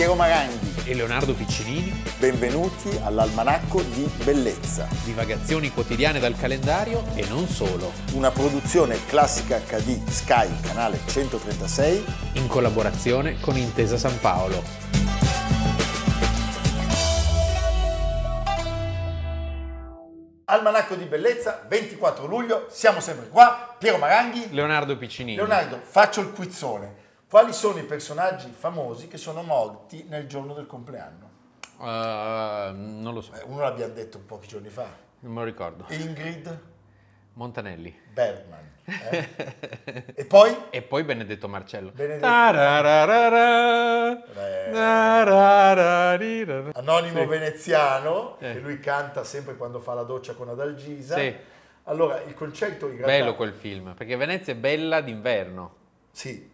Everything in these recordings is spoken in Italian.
Piero Maranghi. e Leonardo Piccinini, Benvenuti all'Almanacco di Bellezza, divagazioni quotidiane dal calendario e non solo, una produzione classica HD Sky, canale 136. in collaborazione con Intesa San Paolo. Almanacco di Bellezza, 24 luglio, siamo sempre qua. Piero Maranghi. Leonardo Piccinini. Leonardo, faccio il quizzone. Quali sono i personaggi famosi che sono morti nel giorno del compleanno? Eh, non lo so, Eh, Uno l'abbiamo detto pochi giorni fa. non me lo ricordo. Ingrid Montanelli. Bergman. eh? e poi? E poi Benedetto Marcello. Benedetto. Anonimo Sì. veneziano, Eh. che lui canta sempre quando fa la doccia con Adalgisa. Sì. Allora, il concetto in realtà... Bello quel film, perché Venezia è bella d'inverno. Sì,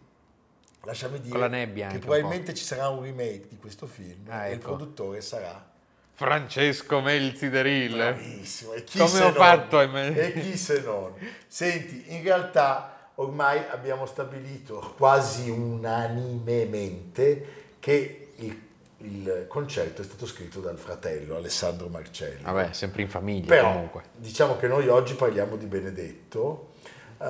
lasciami dire Con la nebbia che probabilmente ci sarà un remake di questo film Ah, e il ecco. produttore sarà... Francesco Melzideril. Bravissimo. E chi Come se ho non? fatto? E chi se non? Senti, in realtà ormai abbiamo stabilito quasi unanimemente che il, il concerto è stato scritto dal fratello Alessandro Marcello. Vabbè, sempre in famiglia Però comunque. diciamo che noi oggi parliamo di Benedetto. Eh,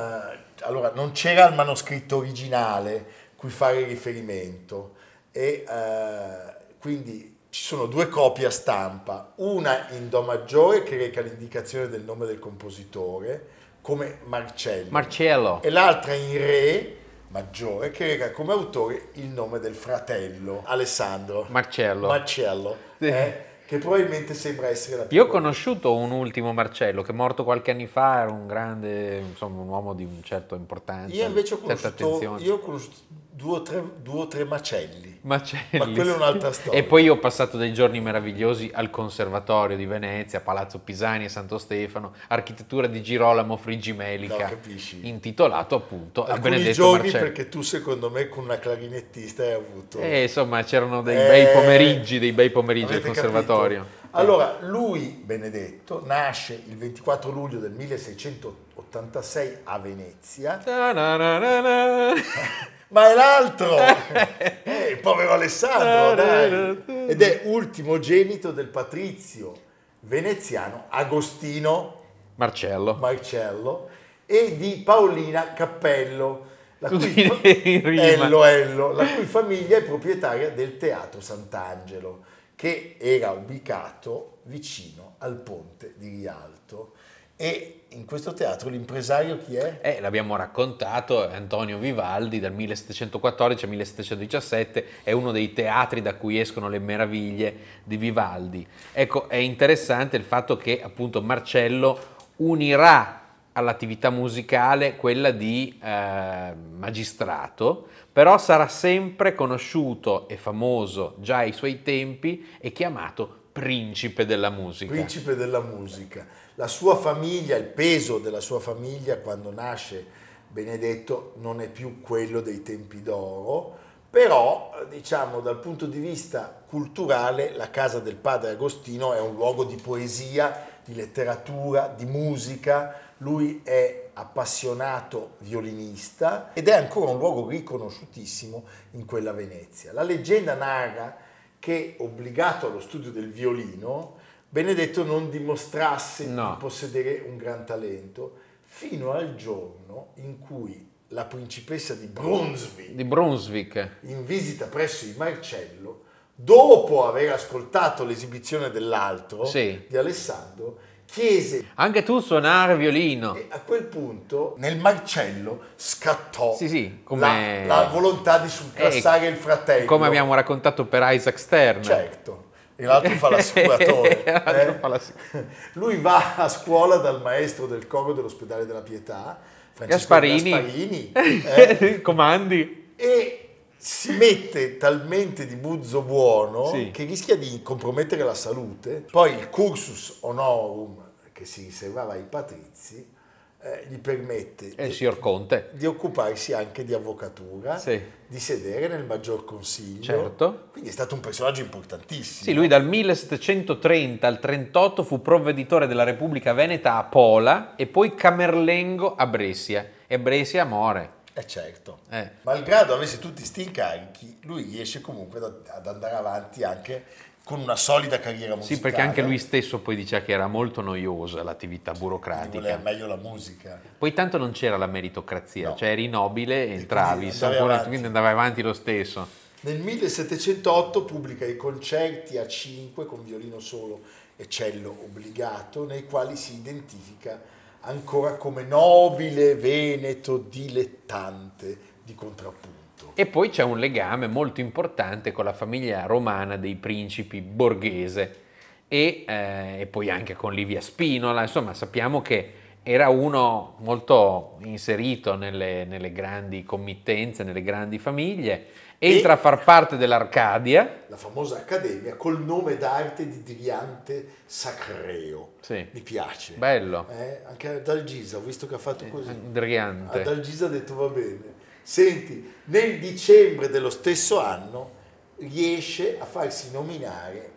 allora, non c'era il manoscritto originale cui fare riferimento e eh, quindi ci sono due copie a stampa, una in Do maggiore che reca l'indicazione del nome del compositore come Marcello Marcello. e l'altra in Re maggiore che reca come autore il nome del fratello Alessandro Marcello. Marcello, eh, che probabilmente sembra essere la più Io ho conosciuto un ultimo Marcello che è morto qualche anni fa, era un grande, insomma, un uomo di un certo importanza. Io invece ho conosciuto, io ho conosciuto due o tre, due o tre macelli. Marcelli. Ma quella è un'altra storia. E poi io ho passato dei giorni meravigliosi al Conservatorio di Venezia, Palazzo Pisani e Santo Stefano, architettura di Girolamo No, Frigimelica, capisci? intitolato appunto a Alcuni Benedetto giorni Marcello. perché tu secondo me con una clarinettista hai avuto... E insomma c'erano dei Eh, bei pomeriggi, dei bei pomeriggi al conservatorio. capito? Allora, lui, Benedetto, nasce il 24 luglio del 1686 a Venezia, Ta-na-na-na-na. ma è l'altro! Eh, il povero Alessandro, dai! Ed è ultimogenito del patrizio veneziano Agostino Marcello. Marcello e di Paolina Cappello, la cui, fa-. Ello, Ello, la cui famiglia è proprietaria del Teatro Sant'Angelo, che era ubicato vicino al ponte di Rialto. E in questo teatro l'impresario chi è? Eh, l'abbiamo raccontato, Antonio Vivaldi dal 1714 al 1717 è uno dei teatri da cui escono le meraviglie di Vivaldi. Ecco, è interessante il fatto che appunto Marcello unirà all'attività musicale quella di eh, magistrato, però sarà sempre conosciuto e famoso già ai suoi tempi e chiamato principe della musica. Principe della musica. La sua famiglia, il peso della sua famiglia quando nasce Benedetto non è più quello dei tempi d'oro, però diciamo dal punto di vista culturale la casa del padre Agostino è un luogo di poesia, di letteratura, di musica, lui è appassionato violinista ed è ancora un luogo riconosciutissimo in quella Venezia. La leggenda narra che obbligato allo studio del violino, Benedetto non dimostrasse No. di possedere un gran talento fino al giorno in cui la principessa di Brunswick, Di Brunswick. in visita presso il Marcello, dopo aver ascoltato l'esibizione dell'altro Sì. di Alessandro, chiese Anche tu suonare violino. e a quel punto nel Marcello scattò Sì, sì, come- la, la volontà di surclassare Eh, il fratello. Come abbiamo raccontato per Isaac Stern. Certo, e l'altro fa l'assicuratore. Eh. fa l'assic- Lui va a scuola dal maestro del coro dell'ospedale della Pietà, Francesco Gasparini. Gasparini, eh, Comandi. e si mette talmente di buzzo buono Sì. che rischia di compromettere la salute. Poi il cursus honorum che si riservava ai patrizi eh, gli permette E il di, di occuparsi anche di avvocatura, Sì. di sedere nel maggior consiglio. Certo. Quindi è stato un personaggio importantissimo. Sì, lui dal 1730 al 38 fu provveditore della Repubblica Veneta a Pola e poi camerlengo a Brescia. E Brescia muore. Eh certo, Eh. malgrado avesse tutti sti incarichi, lui riesce comunque ad, andare avanti anche con una solida carriera musicale. Sì, perché anche lui stesso poi diceva che era molto noiosa l'attività Quindi voleva burocratica. meglio la musica. Poi tanto non c'era la meritocrazia, No. cioè eri nobile, entravi, quindi andavi quindi andavi avanti lo stesso. Nel 1708 pubblica i concerti a 5 con violino solo e cello obbligato, nei quali si identifica ancora come nobile veneto dilettante di contrappunto. E poi c'è un legame molto importante con la famiglia romana dei principi borghese e, eh, e poi anche con Livia Spinola, insomma sappiamo che era uno molto inserito nelle, nelle grandi committenze, nelle grandi famiglie, entra a far parte dell'Arcadia, La famosa accademia col nome d'arte di Driante Sacreo. Sì. Mi piace. bello, Eh, anche ad Algisa, ho visto che ha fatto così. Adriante. Ad Algisa ha detto va bene. Senti, nel dicembre dello stesso anno riesce a farsi nominare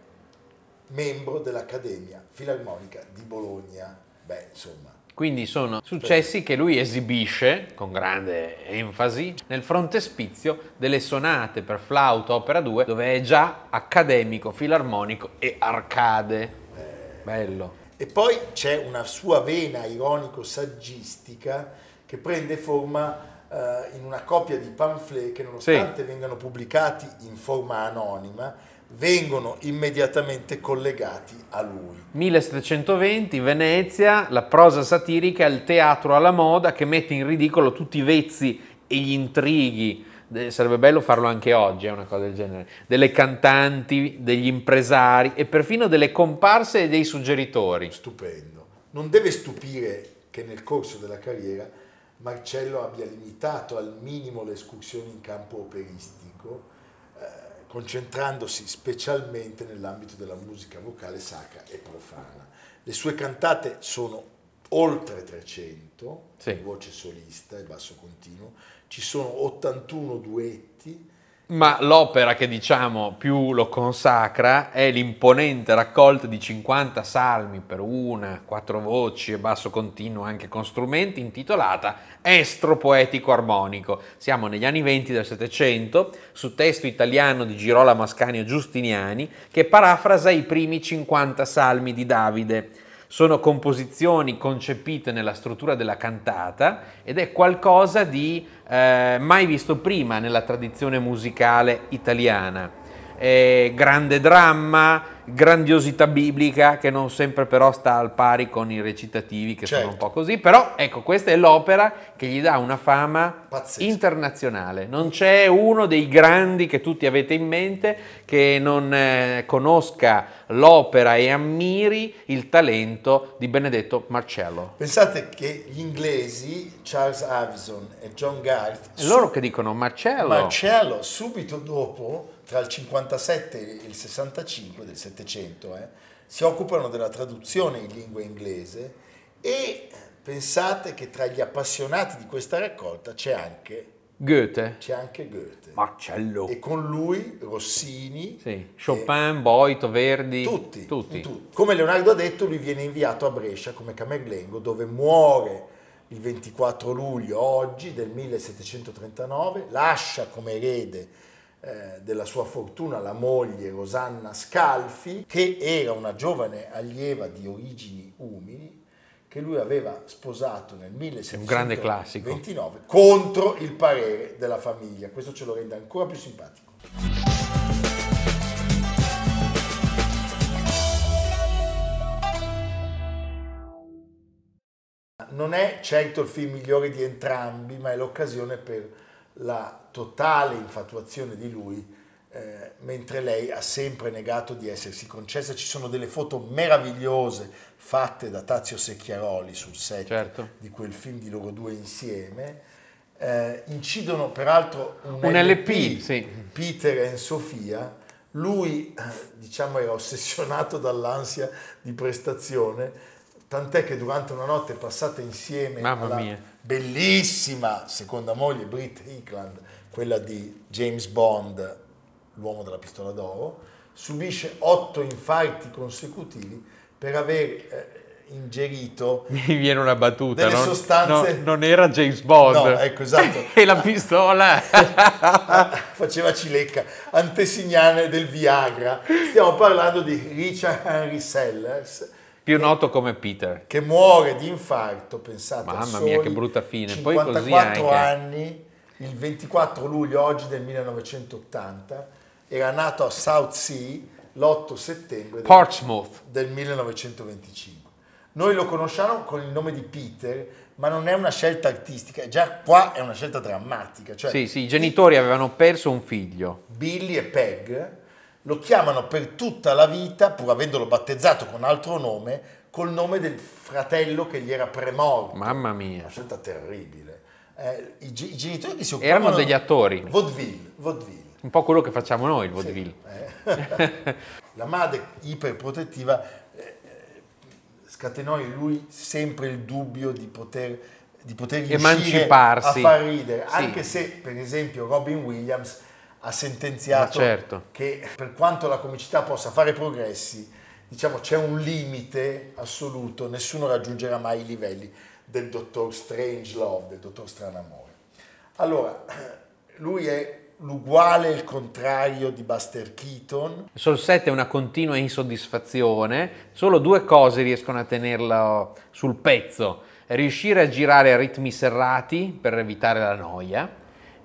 membro dell'Accademia Filarmonica di Bologna. Beh, insomma, Quindi sono successi che lui esibisce con grande enfasi nel frontespizio delle sonate per flauto opera 2 dove è già accademico, filarmonico e arcade. Bello. E poi c'è una sua vena ironico-saggistica che prende forma eh, in una coppia di pamphlet che nonostante vengano pubblicati in forma anonima, vengono immediatamente collegati a lui. 1720, Venezia, la prosa satirica, il teatro alla moda che mette in ridicolo tutti i vezzi e gli intrighi. Sarebbe bello farlo anche oggi, è una cosa del genere. Delle cantanti, degli impresari e perfino delle comparse e dei suggeritori. Stupendo. Non deve stupire che nel corso della carriera Marcello abbia limitato al minimo le escursioni in campo operistico, eh, concentrandosi specialmente nell'ambito della musica vocale sacra e profana. Le sue cantate sono oltre 300, Sì. voce solista e basso continuo, ci sono 81 duetti, Ma l'opera che diciamo più lo consacra è l'imponente raccolta di 50 salmi per una, quattro voci e basso continuo anche con strumenti intitolata Estro poetico armonico. Siamo negli anni 20 del Settecento, su testo italiano di Girolamo Ascanio Giustiniani che parafrasa i primi 50 salmi di Davide. Sono composizioni concepite nella struttura della cantata ed è qualcosa di eh, mai visto prima nella tradizione musicale italiana. Eh, grande dramma, grandiosità biblica che non sempre però sta al pari con i recitativi che sono Certo. un po' così, però ecco questa è l'opera che gli dà una fama Pazzesca. internazionale. Non c'è uno dei grandi che tutti avete in mente che non eh, conosca l'opera e ammiri il talento di Benedetto Marcello. Pensate che gli inglesi, Charles Avison e John Garth, È loro che dicono Marcello. Marcello, subito dopo, tra il 57 e il 65 del Settecento, eh, si occupano della traduzione in lingua inglese e pensate che tra gli appassionati di questa raccolta c'è anche, Goethe. c'è anche Goethe. Marcello. E con lui Rossini, Sì. Chopin, Boito, Verdi. tutti, Tutti. tutti. Come Leonardo ha detto, lui viene inviato a Brescia come camerlengo, dove muore il 24 luglio oggi del 1739, lascia come erede eh, della sua fortuna la moglie Rosanna Scalfi, che era una giovane allieva di origini umili, che lui aveva sposato nel un grande classico. 1729 contro il parere della famiglia. Questo ce lo rende ancora più simpatico. Non è certo il film migliore di entrambi, ma è l'occasione per la totale infatuazione di lui, eh, mentre lei ha sempre negato di essersi concessa. Ci sono delle foto meravigliose fatte da Tazio Secchiaroli sul set Certo. di quel film di loro due insieme. Eh, incidono peraltro un, Un LP, sì. Peter e Sofia. Lui, eh, diciamo, era ossessionato dall'ansia di prestazione, tant'è che durante una notte passata insieme Mamma alla mia. Bellissima seconda moglie Britt Hickland, quella di James Bond, l'uomo della pistola d'oro, subisce otto infarti consecutivi per aver eh, ingerito Mi viene una battuta. Delle non, sostanze- no, non era James Bond. No, ecco, esatto. e la pistola. faceva cilecca, antesignane del Viagra. Stiamo parlando di Richard Henry Sellers Più noto come Peter. che muore di infarto, pensate, a Mamma mia, che brutta fine. Poi 54 così anche. anni, il 24 luglio oggi del 1980, era nato a South Sea l'8 settembre del, del 1925. Noi lo conosciamo con il nome di Peter, ma non è una scelta artistica, già qua è una scelta drammatica. Cioè, Sì, sì, i genitori avevano perso un figlio. Billy e Peg lo chiamano per tutta la vita, pur avendolo battezzato con altro nome, col nome del fratello che gli era premorto. Mamma mia. Una scelta terribile. Eh, i, i genitori che si occupavano... Erano degli attori. Vaudeville, vaudeville. Un po' quello che facciamo noi, il vaudeville. Eh. la madre iperprotettiva eh, scatenò in lui sempre il dubbio di poter, di poter riuscire a Emanciparsi. far ridere, Sì. anche se per esempio Robin Williams ha sentenziato Ma certo. che per quanto la comicità possa fare progressi, diciamo c'è un limite assoluto, nessuno raggiungerà mai i livelli del dottor Strangelove, del dottor Stranamore. Allora, lui è l'uguale e il contrario di Buster Keaton, Sul set è una continua insoddisfazione, solo due cose riescono a tenerlo sul pezzo. Riuscire a girare a ritmi serrati per evitare la noia,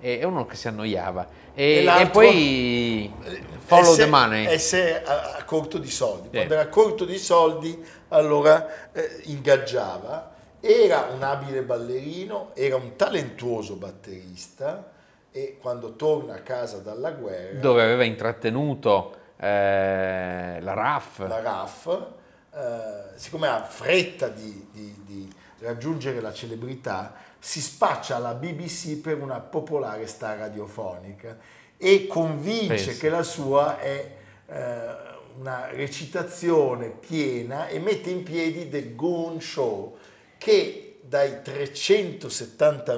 e è uno che si annoiava. E, E e poi follow essere, the money. essere a, a corto di soldi. Sì. Quando era a corto di soldi, allora eh, ingaggiava. Era un abile ballerino, era un talentuoso batterista e quando torna a casa dalla guerra, dove aveva intrattenuto eh, la RAF. la RAF, eh, siccome ha fretta di, di- di raggiungere la celebrità, si spaccia alla BBC per una popolare star radiofonica e convince Pensa. che la sua è eh, una recitazione piena e mette in piedi The Goon Show che dai Pensa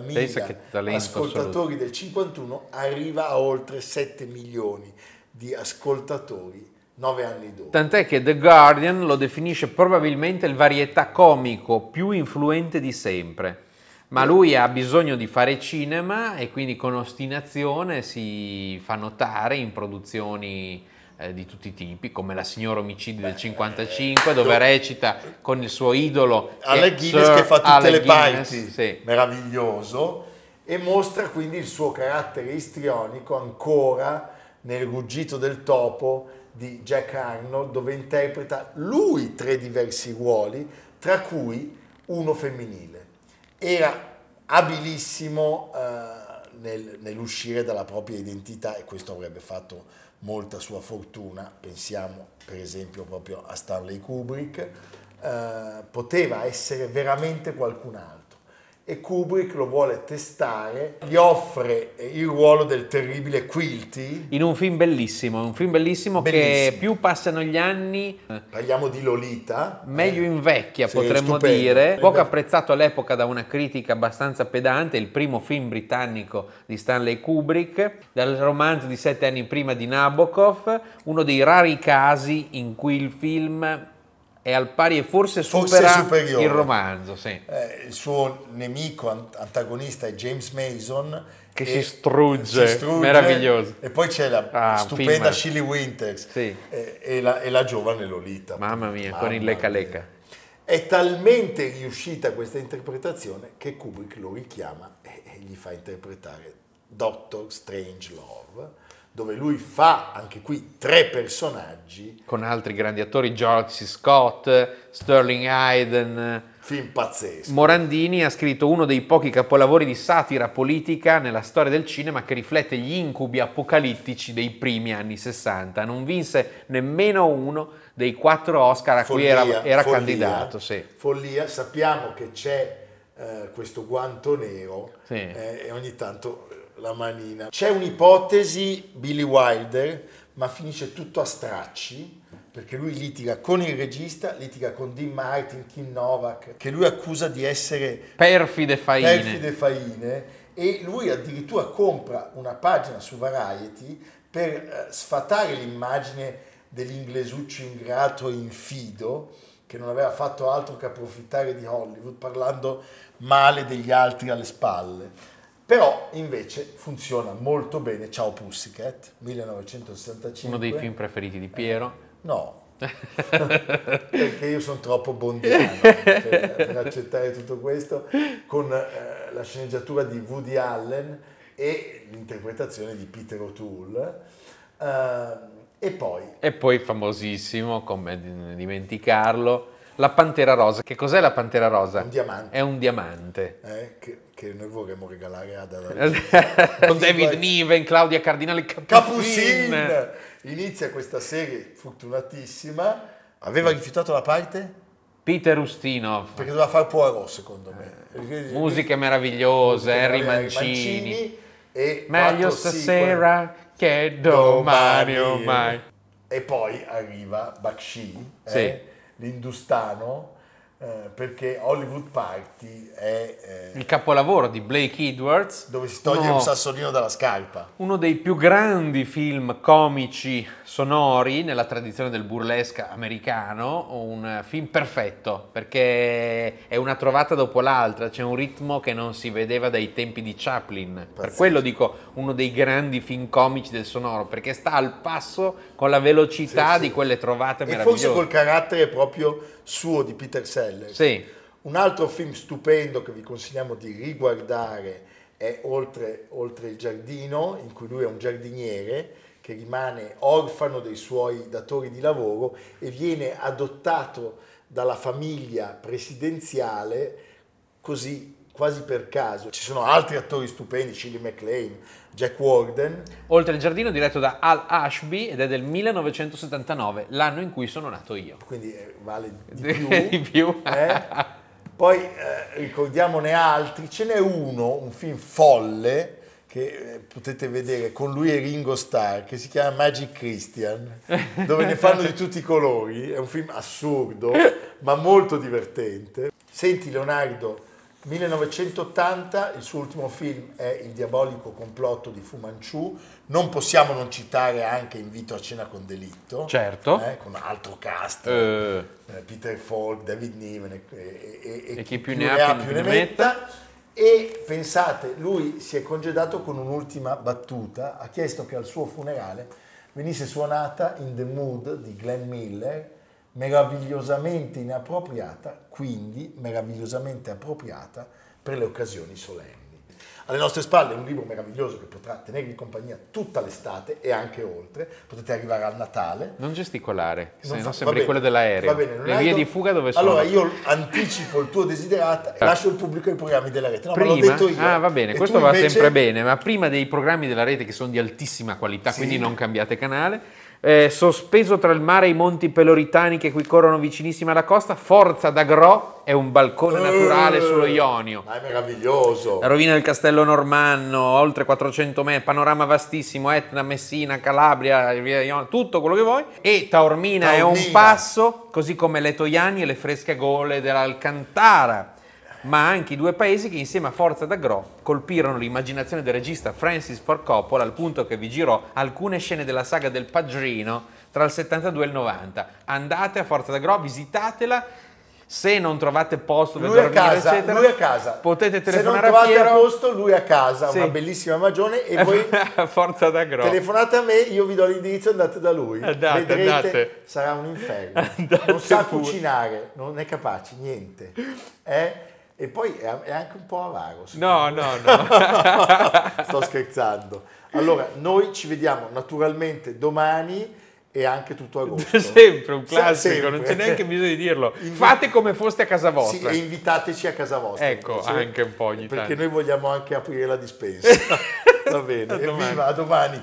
370.000 che talento ascoltatori del 51 arriva a oltre 7 milioni di ascoltatori nove anni dopo. Tant'è che The Guardian lo definisce probabilmente il varietà comico più influente di sempre. Ma lui ha bisogno di fare cinema e quindi con ostinazione si fa notare in produzioni eh, di tutti i tipi, come La signora omicidi del 55, dove recita con il suo idolo Alec è Guinness Sir che fa tutte Alec le parti, sì. meraviglioso, e mostra quindi il suo carattere istrionico ancora nel ruggito del topo di Jack Arnold, dove interpreta lui tre diversi ruoli, tra cui uno femminile. Era abilissimo eh, nel- nell'uscire dalla propria identità e questo avrebbe fatto molta sua fortuna, pensiamo per esempio proprio a Stanley Kubrick, eh, poteva essere veramente qualcun altro e Kubrick lo vuole testare, gli offre il ruolo del terribile Quilty, In un film bellissimo, un film bellissimo, che Bellissimo. più passano gli anni eh, parliamo di Lolita, Meglio eh, invecchia, sì, potremmo stupendo. dire. Poco apprezzato all'epoca da una critica abbastanza pedante, il primo film britannico di Stanley Kubrick, dal romanzo di sette anni prima di Nabokov, uno dei rari casi in cui il film è al pari e forse Forse supera superiore. il romanzo, sì. Eh, il suo nemico ant- antagonista è James Mason Che si strugge, si strugge, meraviglioso. e poi c'è la Ah, stupenda. Shirley Winters Sì. e, e la, e la giovane Lolita Mamma mia, con il Mamma leca leca. è talmente riuscita questa interpretazione che Kubrick lo richiama e, e gli fa interpretare Doctor Strangelove dove lui fa anche qui tre personaggi Con altri grandi attori, George C. Scott, Sterling Hayden, film pazzeschi Morandini ha scritto uno dei pochi capolavori di satira politica nella storia del cinema che riflette gli incubi apocalittici dei primi anni 60. Non vinse nemmeno uno dei quattro Oscar a cui era, Follia, era follia, candidato. Sì. follia. sappiamo che c'è eh, questo guanto nero Sì. eh, e ogni tanto la manina. C'è un'ipotesi, Billy Wilder, ma finisce tutto a stracci, perché lui litiga con il regista, litiga con Dean Martin, Kim Novak, che lui accusa di essere Perfide faine. perfide faine e lui addirittura compra una pagina su Variety per eh, sfatare l'immagine dell'inglesuccio ingrato e infido che non aveva fatto altro che approfittare di Hollywood parlando male degli altri alle spalle. Però invece funziona molto bene. Ciao Pussycat, 1965. Uno dei film preferiti di Piero. No, perché io sono troppo bondiano cioè, per accettare tutto questo, con eh, la sceneggiatura di Woody Allen e l'interpretazione di Peter O'Toole. Eh, e poi... E poi famosissimo, come dimenticarlo, la Pantera Rosa. Che cos'è la Pantera Rosa? Un diamante. È un diamante. Eh, che, che, noi vorremmo regalare ad Con David Niven, Claudia Cardinale Capucin. Capucin. Inizia questa serie fortunatissima. Aveva rifiutato la parte? Peter Ustinov. Perché doveva fare Poirot, secondo me. Musiche meravigliose, Harry Mancini. Mancini e Meglio stasera che domani o mai. E poi arriva Bakshi, eh, sì. L'industano, eh, perché Hollywood Party è... Eh, il capolavoro di Blake Edwards. Dove si toglie uno, un sassolino dalla scarpa. Uno dei più grandi film comici sonori nella tradizione del burlesque americano, un film perfetto perché è una trovata dopo l'altra, c'è un ritmo che non si vedeva dai tempi di Chaplin. Pazzesco. Per quello dico uno dei grandi film comici del sonoro, perché sta al passo con la velocità sì, di quelle trovate e meravigliose. E forse col carattere proprio suo di Peter Seller. Sì. Un altro film stupendo che vi consigliamo di riguardare è Oltre, Oltre il giardino, in cui lui è un giardiniere che rimane orfano dei suoi datori di lavoro e viene adottato dalla famiglia presidenziale così quasi per caso. Ci sono altri attori stupendi, Shirley MacLaine, Jack Warden. Oltre il giardino diretto da Al Ashby ed è del 1979, l'anno in cui sono nato io. Quindi eh, vale di più. di più. Eh? Poi eh, ricordiamone altri, ce n'è uno, un film folle che eh, potete vedere con lui e Ringo Starr che si chiama Magic Christian dove ne fanno di tutti i colori è un film assurdo ma molto divertente senti Leonardo 1980, il suo ultimo film è Il diabolico complotto di Fu Manchu. Non possiamo non citare anche Invito a cena con delitto. Certo. Eh, con altro cast. Uh. Peter Falk, David Niven e, e, e, e chi più ne ha più ne metta. metta. E pensate, lui si è congedato con un'ultima battuta. Ha chiesto che al suo funerale venisse suonata In the Mood di Glenn Miller meravigliosamente inappropriata, quindi meravigliosamente appropriata per le occasioni solenni. Alle nostre spalle un libro meraviglioso che potrà tenervi compagnia tutta l'estate e anche oltre. Potete arrivare al Natale. Non gesticolare, se no sembri quello dell'aereo. Va bene, Le vie di fuga dove sono? Allora io anticipo il tuo desiderato e ah. lascio il pubblico ai programmi della rete. No, prima? ma l'ho detto io. Ah, va bene, questo va invece... sempre bene, ma prima dei programmi della rete che sono di altissima qualità, sì. quindi non cambiate canale eh, sospeso tra il mare e i monti peloritani che qui corrono vicinissimi alla costa, Forza d'Agro è un balcone naturale sullo Ionio. Ma è meraviglioso. La rovina del castello normanno, oltre 400 metri, panorama vastissimo, Etna, Messina, Calabria, tutto quello che vuoi. E Taormina, Taormina. è un passo, così come le Toiani e le fresche gole dell'Alcantara ma anche i due paesi che insieme a Forza d'Agro colpirono l'immaginazione del regista Francis Ford Coppola al punto che vi girò alcune scene della saga del Padrino tra il 72 e il 90. Andate a Forza d'Agro, visitatela se non trovate posto per lui dormire, casa, eccetera, lui a casa. potete telefonare Se non trovate a Piero. a posto, lui a casa, sì. una bellissima magione e voi forza da gro. Telefonate a me, io vi do l'indirizzo, andate da lui. Andate, Vedrete, andate. sarà un inferno. Andate non sa pure. cucinare, non è capace, niente. Eh? E poi è anche un po' avaro. No, no, no. Sto scherzando. Allora, noi ci vediamo naturalmente domani e anche tutto agosto. Sempre un classico, Sempre. non c'è neanche bisogno di dirlo. Fate come foste a casa vostra. Sì, e invitateci a casa vostra. Ecco, invece, anche un po' ogni perché tanto. Perché noi vogliamo anche aprire la dispensa. Va bene, a domani. Evviva, a domani.